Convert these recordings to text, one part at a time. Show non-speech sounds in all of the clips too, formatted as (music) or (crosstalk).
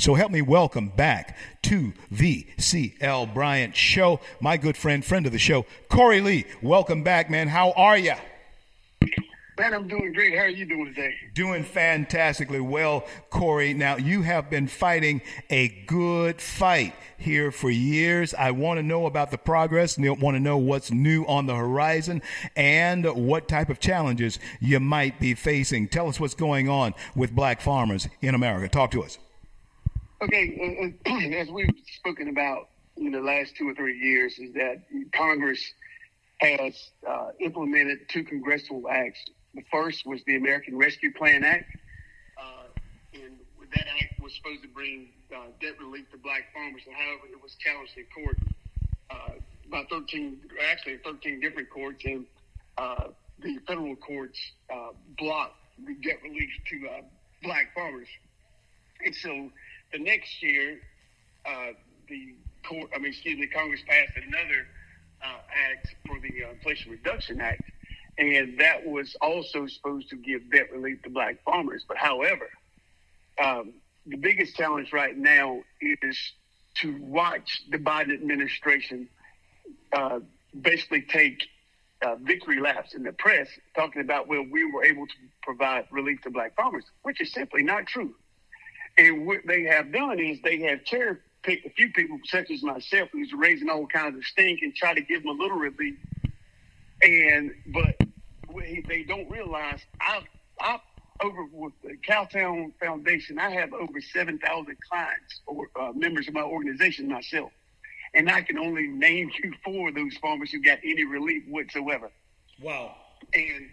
So help me welcome back to the CL Bryant Show, my good friend, friend of the show, Corey Lea. Welcome back, man. How are you? Man, I'm doing great. How are you doing today? Doing fantastically well, Corey. Now, you have been fighting a good fight here for years. I want to know about the progress, I want to know what's new on the horizon, and what type of challenges you might be facing. Tell us what's going on with black farmers in America. Talk to us. Okay, (clears throat) as we've spoken about in the last two or three years, is that Congress has uh, implemented two congressional acts the first was the American Rescue Plan Act, uh, and that act was supposed to bring uh, debt relief to black farmers. However, it was challenged in court uh, by 13, actually 13 different courts, and uh, the federal courts uh, blocked the debt relief to black farmers. And so the next year, uh, the court, I mean, excuse me, Congress passed another uh, act for the uh, Inflation Reduction Act and that was also supposed to give debt relief to black farmers. But however, um, the biggest challenge right now is to watch the Biden administration uh, basically take uh, victory laps in the press, talking about well, we were able to provide relief to black farmers, which is simply not true. And what they have done is they have cherry picked a few people, such as myself, who's raising all kinds of stink and try to give them a little relief. And but they don't realize I I over with the Cowtown Foundation, I have over seven thousand clients or uh, members of my organization myself, and I can only name you four of those farmers who got any relief whatsoever. Wow! And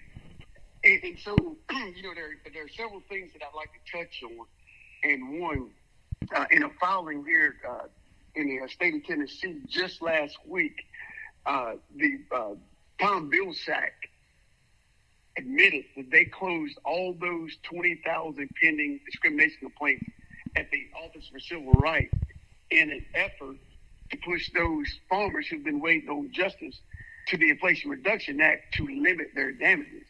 and, and so (clears throat) you know there there are several things that I'd like to touch on, and one uh, in a filing here uh, in the state of Tennessee just last week, uh, the uh, Tom Vilsack admitted that they closed all those 20,000 pending discrimination complaints at the Office for Civil Rights in an effort to push those farmers who've been waiting on justice to the Inflation Reduction Act to limit their damages,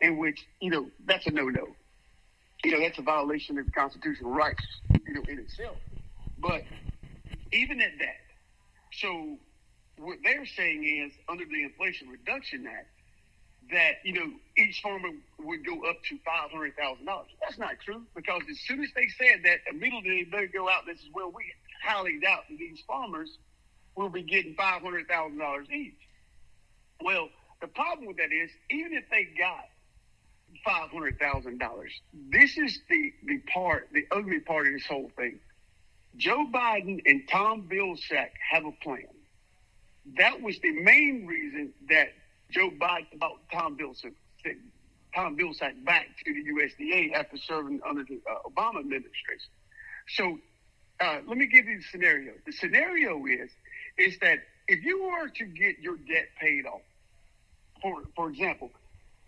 in which, you know, that's a no-no. You know, that's a violation of constitutional rights, you know, in itself. But even at that, so what they're saying is under the Inflation Reduction Act, that you know each farmer would go up to five hundred thousand dollars. That's not true because as soon as they said that, immediately they go out. This is where we highly doubt that these farmers will be getting five hundred thousand dollars each. Well, the problem with that is even if they got five hundred thousand dollars, this is the the part, the ugly part of this whole thing. Joe Biden and Tom Vilsack have a plan. That was the main reason that Joe Biden brought Tom Vilsack, Tom Vilsack back to the USDA after serving under the uh, Obama administration. So uh, let me give you the scenario. The scenario is is that if you were to get your debt paid off, for for example,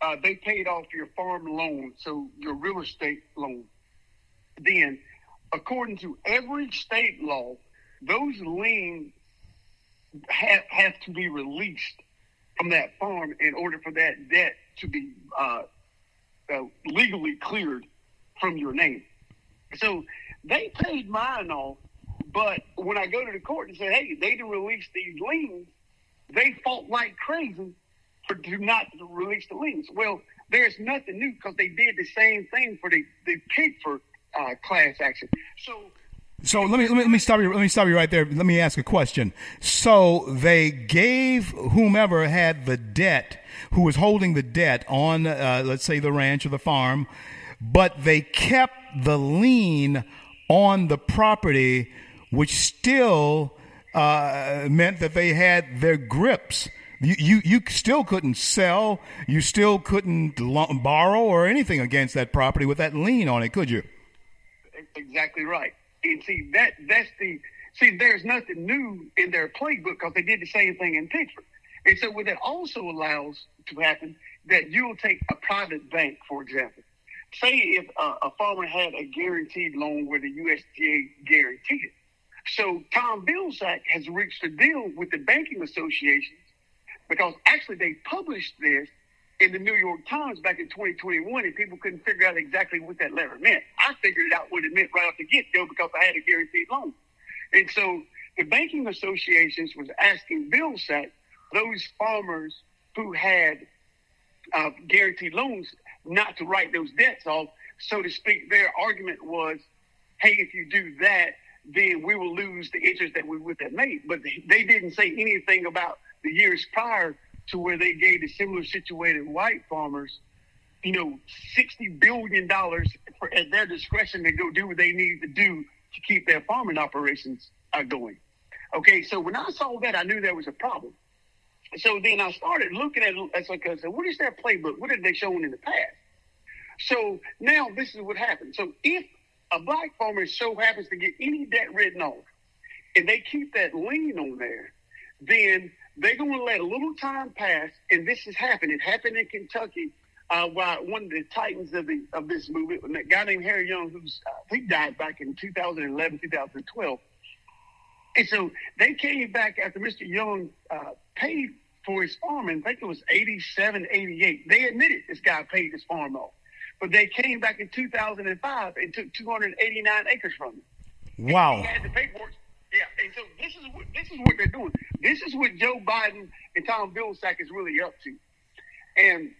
uh, they paid off your farm loan, so your real estate loan, then according to every state law, those liens have, have to be released from that farm in order for that debt to be uh, uh, legally cleared from your name. So they paid mine off, but when I go to the court and say, hey, they didn't release these liens, they fought like crazy for to not release the liens. Well, there's nothing new because they did the same thing for the, the Pigford uh, class action. So so let me, let me let me stop you. Let me stop you right there. Let me ask a question. So they gave whomever had the debt, who was holding the debt on, uh, let's say, the ranch or the farm, but they kept the lien on the property, which still uh, meant that they had their grips. You, you still couldn't sell. You still couldn't borrow or anything against that property with that lien on it, could you? Exactly right. And see that that's the see. There's nothing new in their playbook because they did the same thing in Pigford. And so what that also allows to happen that you'll take a private bank, for example. Say if a, farmer had a guaranteed loan where the USDA guaranteed it. So Tom Vilsack has reached a deal with the banking associations because actually they published this in the New York Times back in 2021, and people couldn't figure out exactly what that letter meant. I figured out what it meant right off the get go because I had a guaranteed loan. And so the banking associations was asking Vilsack, those farmers who had uh, guaranteed loans, not to write those debts off, so to speak. Their argument was, hey, if you do that, then we will lose the interest that we would have made. But they didn't say anything about the years prior to where they gave the similar situated white farmers, you know, sixty billion dollars at their discretion to go do what they need to do to keep their farming operations uh, going. Okay, so when I saw that, I knew there was a problem. So then I started looking at. As I said, what is their playbook? What have they shown in the past? So now this is what happened. So if a black farmer so happens to get any debt written off, and they keep that lien on there, then they're going to let a little time pass, and this has happened. It happened in Kentucky uh, while one of the titans of the of this movement, a guy named Harry Young, who's uh, he died back in 2011, 2012. And so they came back after Mr. Young uh, paid for his farm, and I think it was 87, 88. They admitted this guy paid his farm off. But they came back in 2005 and took 289 acres from him. Wow. And he had the paperwork yeah, and so this is what this is what they're doing. This is what Joe Biden and Tom Vilsack is really up to. And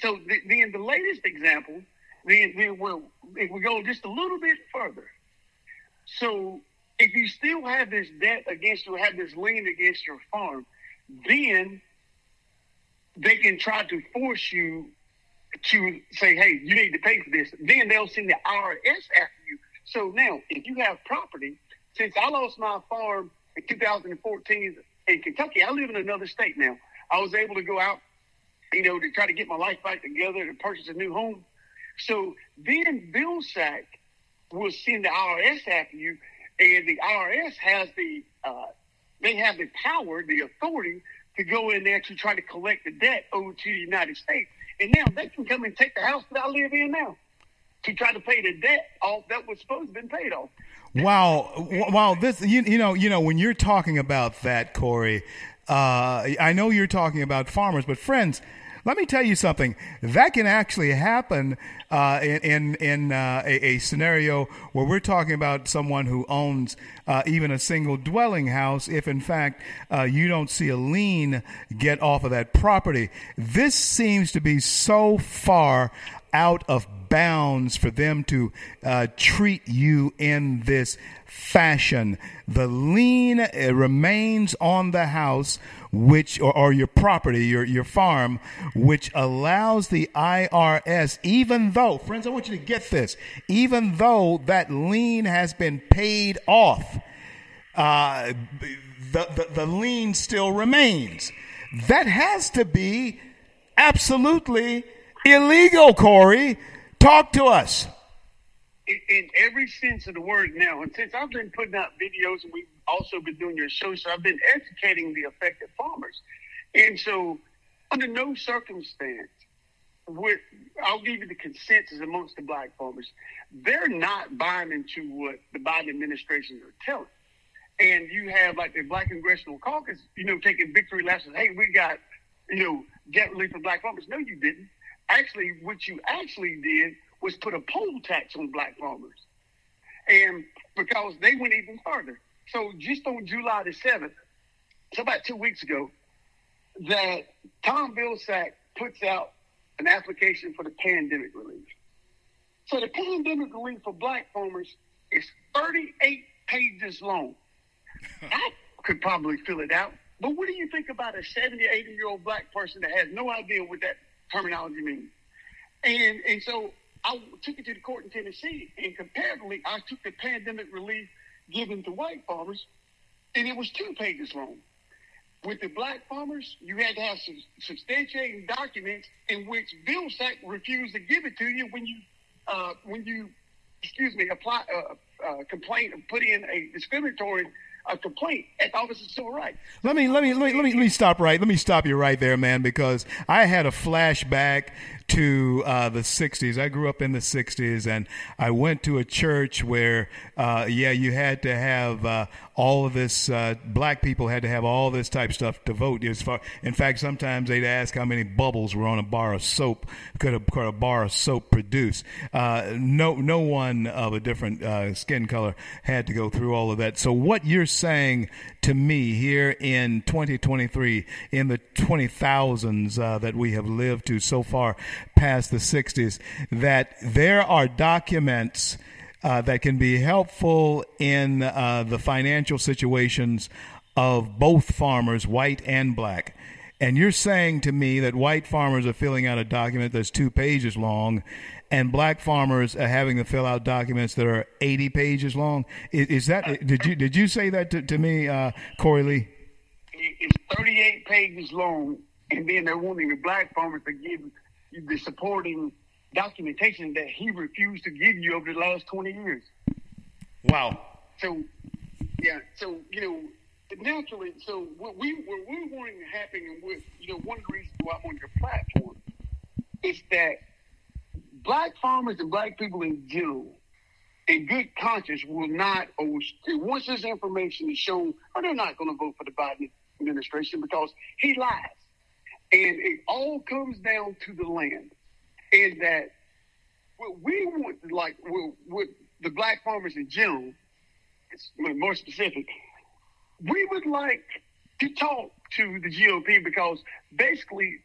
so the, then the latest example, then, then we'll, if we go just a little bit further. So if you still have this debt against you, have this lien against your farm, then they can try to force you to say, hey, you need to pay for this. Then they'll send the IRS after you. So now, if you have property since I lost my farm in 2014 in Kentucky, I live in another state now. I was able to go out, you know, to try to get my life back together to purchase a new home. So then Vilsack will send the IRS after you, and the IRS has the uh, they have the power, the authority to go in there to try to collect the debt owed to the United States. And now they can come and take the house that I live in now to try to pay the debt off that was supposed to have been paid off. Wow, wow! This you, you know you know when you're talking about that, Corey. Uh, I know you're talking about farmers, but friends, let me tell you something. That can actually happen uh, in in, in uh, a, a, scenario where we're talking about someone who owns uh, even a single dwelling house. If in fact uh, you don't see a lien get off of that property, this seems to be so far out of bounds for them to uh, treat you in this fashion. The lien uh, remains on the house, which or, or, your property, your your farm, which allows the IRS, even though, friends, I want you to get this, even though that lien has been paid off, uh, the, the the lien still remains. That has to be absolutely illegal, Corey. Talk to us. In, in, every sense of the word now, and since I've been putting out videos and we've also been doing your show, so I've been educating the affected farmers. And so, under no circumstance, with I'll give you the consensus amongst the black farmers, they're not buying into what the Biden administration are telling. And you have like the Black Congressional Caucus, you know, taking victory laps. Hey, we got, you know, debt relief for black farmers. No, you didn't. Actually, what you actually did was put a poll tax on black farmers. And because they went even further. So just on July the 7th, so about two weeks ago, that Tom Vilsack puts out an application for the pandemic relief. So the pandemic relief for black farmers is 38 pages long. (laughs) I could probably fill it out. But what do you think about a 70, 80 year old black person that has no idea what that terminology means. And and so I took it to the court in Tennessee, and comparatively, I took the pandemic relief given to white farmers, and it was two pages long. With the black farmers, you had to have some substantiating documents in which Vilsack refused to give it to you when you, uh, when you, excuse me, apply, uh, uh, complaint, put in a discriminatory a complaint at the Office of Civil Rights. Let me let me let me let me, let me stop right. Let me stop you right there, man, because I had a flashback to uh, the 60s. I grew up in the 60s, and I went to a church where, uh, yeah, you had to have uh, all of this. Uh, black people had to have all this type stuff to vote. As far, in fact, sometimes they'd ask how many bubbles were on a bar of soap. Could a, could a bar of soap produce? Uh, no, no one of a different uh, skin color had to go through all of that. So, what you're saying to me here in 2023, in the 20,000s that we have lived to so far, past the 60s, that there are documents uh, that can be helpful in uh, the financial situations of both farmers, white and black. And you're saying to me that white farmers are filling out a document that's two pages long, and black farmers are having to fill out documents that are 80 pages long. Is, is that did you did you say that to, to me, uh, Corey Lea? It's 38 pages long, and then they're wanting the black farmers to give the supporting documentation that he refused to give you over the last 20 years. Wow. So, yeah, so, you know, naturally, so what we what we're wanting to happen, and with you know, one of the reasons why I'm on your platform is that black farmers and black people in general, in good conscience, will not, once this information is shown, or they're not going to vote for the Biden administration because he lies. And it all comes down to the land. And that we want, like with the black farmers in general, more specific, we would like to talk to the GOP because basically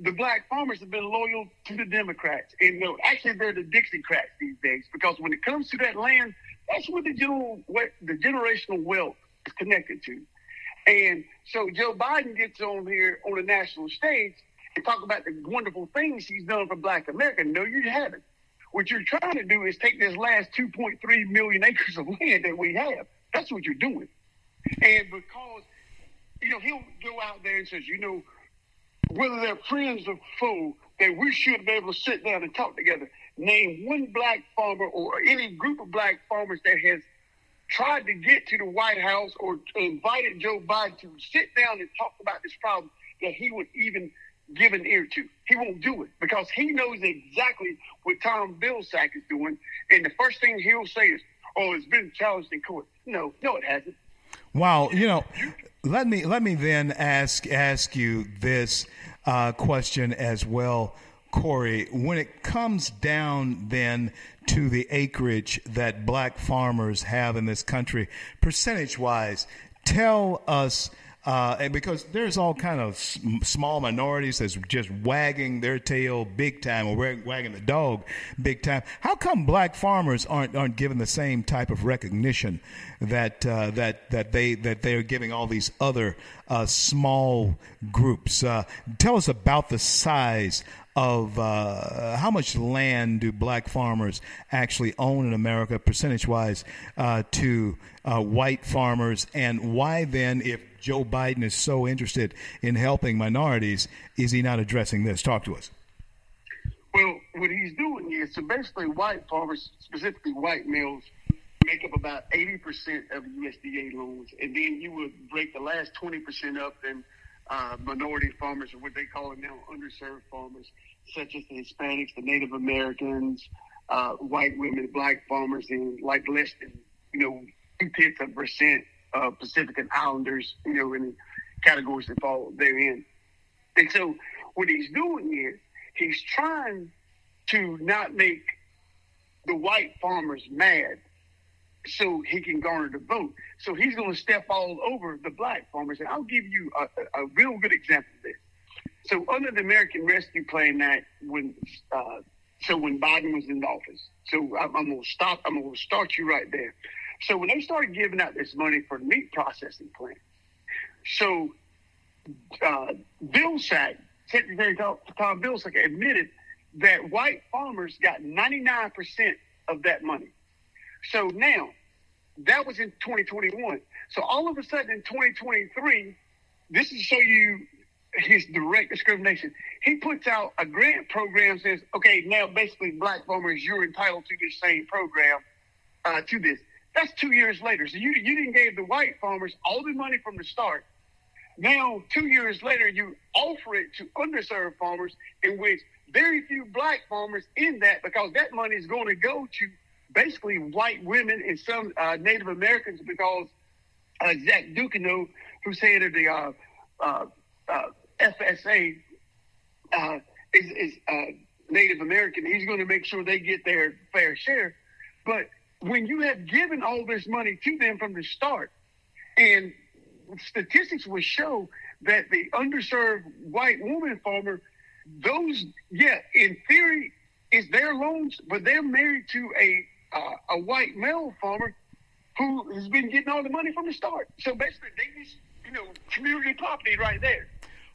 the black farmers have been loyal to the Democrats. And no, actually they're the Dixiecrats these days because when it comes to that land, that's what the general what the generational wealth is connected to. And so Joe Biden gets on here on the national stage and talk about the wonderful things he's done for black America. No, you haven't. What you're trying to do is take this last 2.3 million acres of (laughs) land that we have. That's what you're doing. And because, you know, he'll go out there and says, you know, whether they're friends or foe, that we should be able to sit down and talk together. Name one black farmer or any group of black farmers that has tried to get to the White House or invited Joe Biden to sit down and talk about this problem that he would even give an ear to. He won't do it because he knows exactly what Tom Vilsack is doing. And the first thing he'll say is, oh, it's been challenged in court. No, no, it hasn't. Wow, you know, let me let me then ask ask you this uh, question as well, Corey. When it comes down then to the acreage that black farmers have in this country, percentage wise, tell us. Uh, and because there's all kind of small minorities that's just wagging their tail big time or wagging the dog big time. How come black farmers aren't aren't given the same type of recognition that uh, that that they that they are giving all these other uh, small groups? Uh, tell us about the size of uh, how much land do black farmers actually own in America, percentage wise, uh, to uh, white farmers, and why then, if Joe Biden is so interested in helping minorities, is he not addressing this? Talk to us. Well, what he's doing is so basically, white farmers, specifically white males, make up about 80% of USDA loans, and then you would break the last 20% up and uh, minority farmers, or what they call it now, underserved farmers, such as the Hispanics, the Native Americans, uh, white women, black farmers, and like less than, you know, two tenths of percent of Pacific and Islanders, you know, in the categories that fall therein. And so what he's doing is he's trying to not make the white farmers mad so he can garner the vote. So he's going to step all over the black farmers. And I'll give you a, a real good example of this. So under the American Rescue Plan Act, when uh, so when Biden was in office, so I'm, I'm going to stop. I'm going to start you right there. So when they started giving out this money for meat processing plants, so uh, Vilsack, Secretary Tom, Bill Vilsack, admitted that white farmers got 99% of that money. So now, that was in 2021. So all of a sudden in 2023, this is so you his direct discrimination. He puts out a grant program says, okay, now basically black farmers, you're entitled to this same program, uh, to this. That's two years later. So you you didn't give the white farmers all the money from the start. Now, two years later, you offer it to underserved farmers, in which very few black farmers in that because that money is going to go to basically white women and some uh, Native Americans because uh, Zach Ducheneaux, who's head of the uh, uh, uh FSA, is, is Native American. He's going to make sure they get their fair share. But when you have given all this money to them from the start, and statistics will show that the underserved white woman farmer, those, yeah, in theory, is their loans, but they're married to a uh, a white male farmer who has been getting all the money from the start. So basically, they just, you know, community property right there.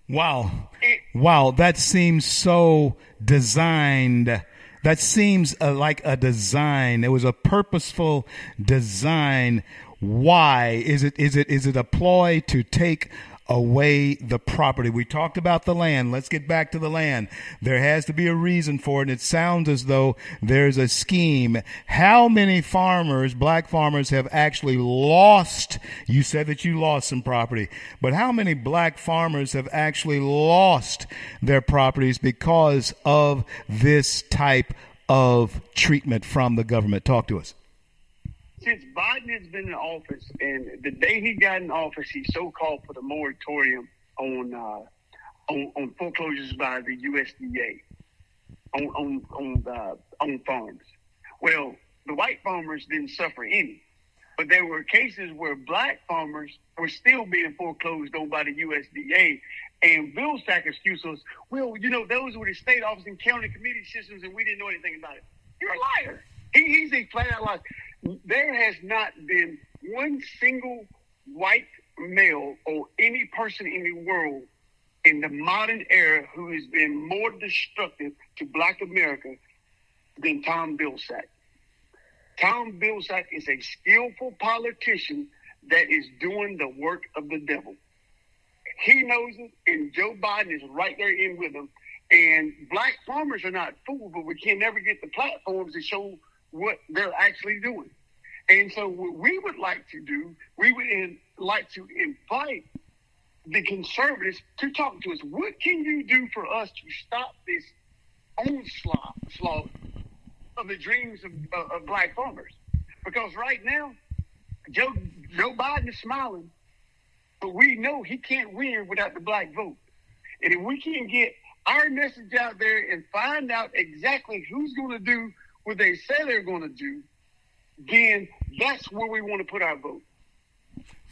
Wow. wow, that seems so designed. That seems uh, like a design. It was a purposeful design. Why is it? Is it? Is it a ploy to take away the property. We talked about the land. Let's get back to the land. There has to be a reason for it. And it sounds as though there's a scheme. How many farmers, black farmers, have actually lost? You said that you lost some property, but how many black farmers have actually lost their properties because of this type of treatment from the government? Talk to us since Biden has been in office, and the day he got in office, he so called for the moratorium on uh, on, on foreclosures by the USDA on on on, on farms. Well, the white farmers didn't suffer any, but there were cases where black farmers were still being foreclosed on by the USDA. And Bill Vilsack excused us, well, you know, those were the state office and county committee systems, and we didn't know anything about it. You're a liar. He, he's a flat out liar there has not been one single white male or any person in the world in the modern era who has been more destructive to black America than Tom Vilsack. Tom Vilsack is a skillful politician that is doing the work of the devil. He knows it, and Joe Biden is right there in with him. And black farmers are not fooled, but we can never get the platforms to show what they're actually doing. And so what we would like to do, we would in, like to invite the conservatives to talk to us. What can you do for us to stop this onslaught of the dreams of, of, black farmers? Because right now, Joe Joe Biden is smiling, but we know he can't win without the black vote. And if we can get our message out there and find out exactly who's going to do what they say they're going to do, then that's where we want to put our vote.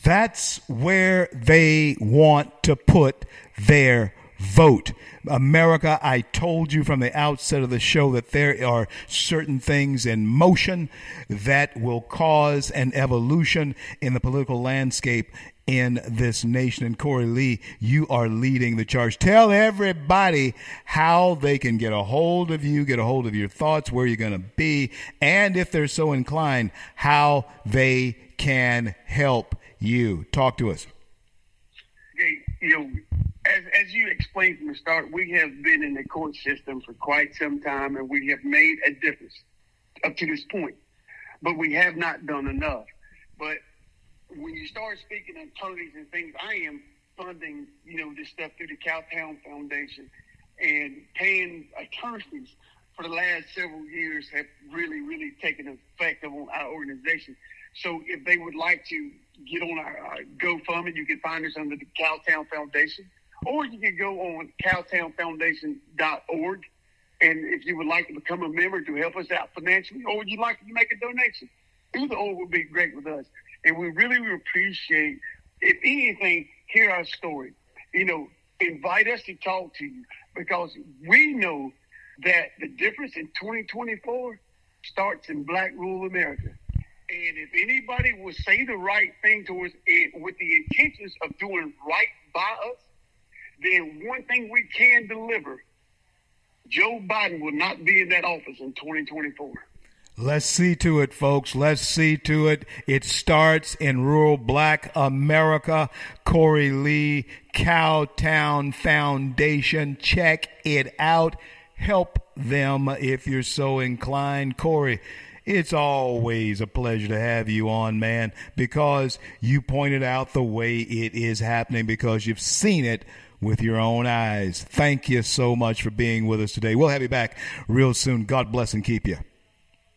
That's where they want to put their vote. America, I told you from the outset of the show that there are certain things in motion that will cause an evolution in the political landscape in this nation. And Corey Lea, you are leading the charge. Tell everybody how they can get a hold of you, get a hold of your thoughts, where you're going to be, and if they're so inclined, how they can help you. Talk to us. Okay, you know, as, as you explained from the start, we have been in the court system for quite some time, and we have made a difference up to this point. But we have not done enough. But when you start speaking of attorneys and things, I am funding, you know, this stuff through the Cowtown Foundation and paying attorneys for the last several years have really, really taken effect on our organization. So if they would like to get on our, GoFundMe, you can find us under the Cowtown Foundation, or you can go on cowtownfoundation.org. And if you would like to become a member to help us out financially, or you'd like to make a donation, either or would be great with us. And we really appreciate, if anything, hear our story. You know, invite us to talk to you because we know that the difference in 2024 starts in black rural America. And if anybody will say the right thing towards it with the intentions of doing right by us, then one thing we can deliver Joe Biden will not be in that office in 2024. Let's see to it, folks. Let's see to it. It starts in rural black America. Corey Lea, Cowtown Foundation. Check it out. Help them if you're so inclined. Corey, it's always a pleasure to have you on, man, because you pointed out the way it is happening because you've seen it with your own eyes. Thank you so much for being with us today. We'll have you back real soon. God bless and keep you.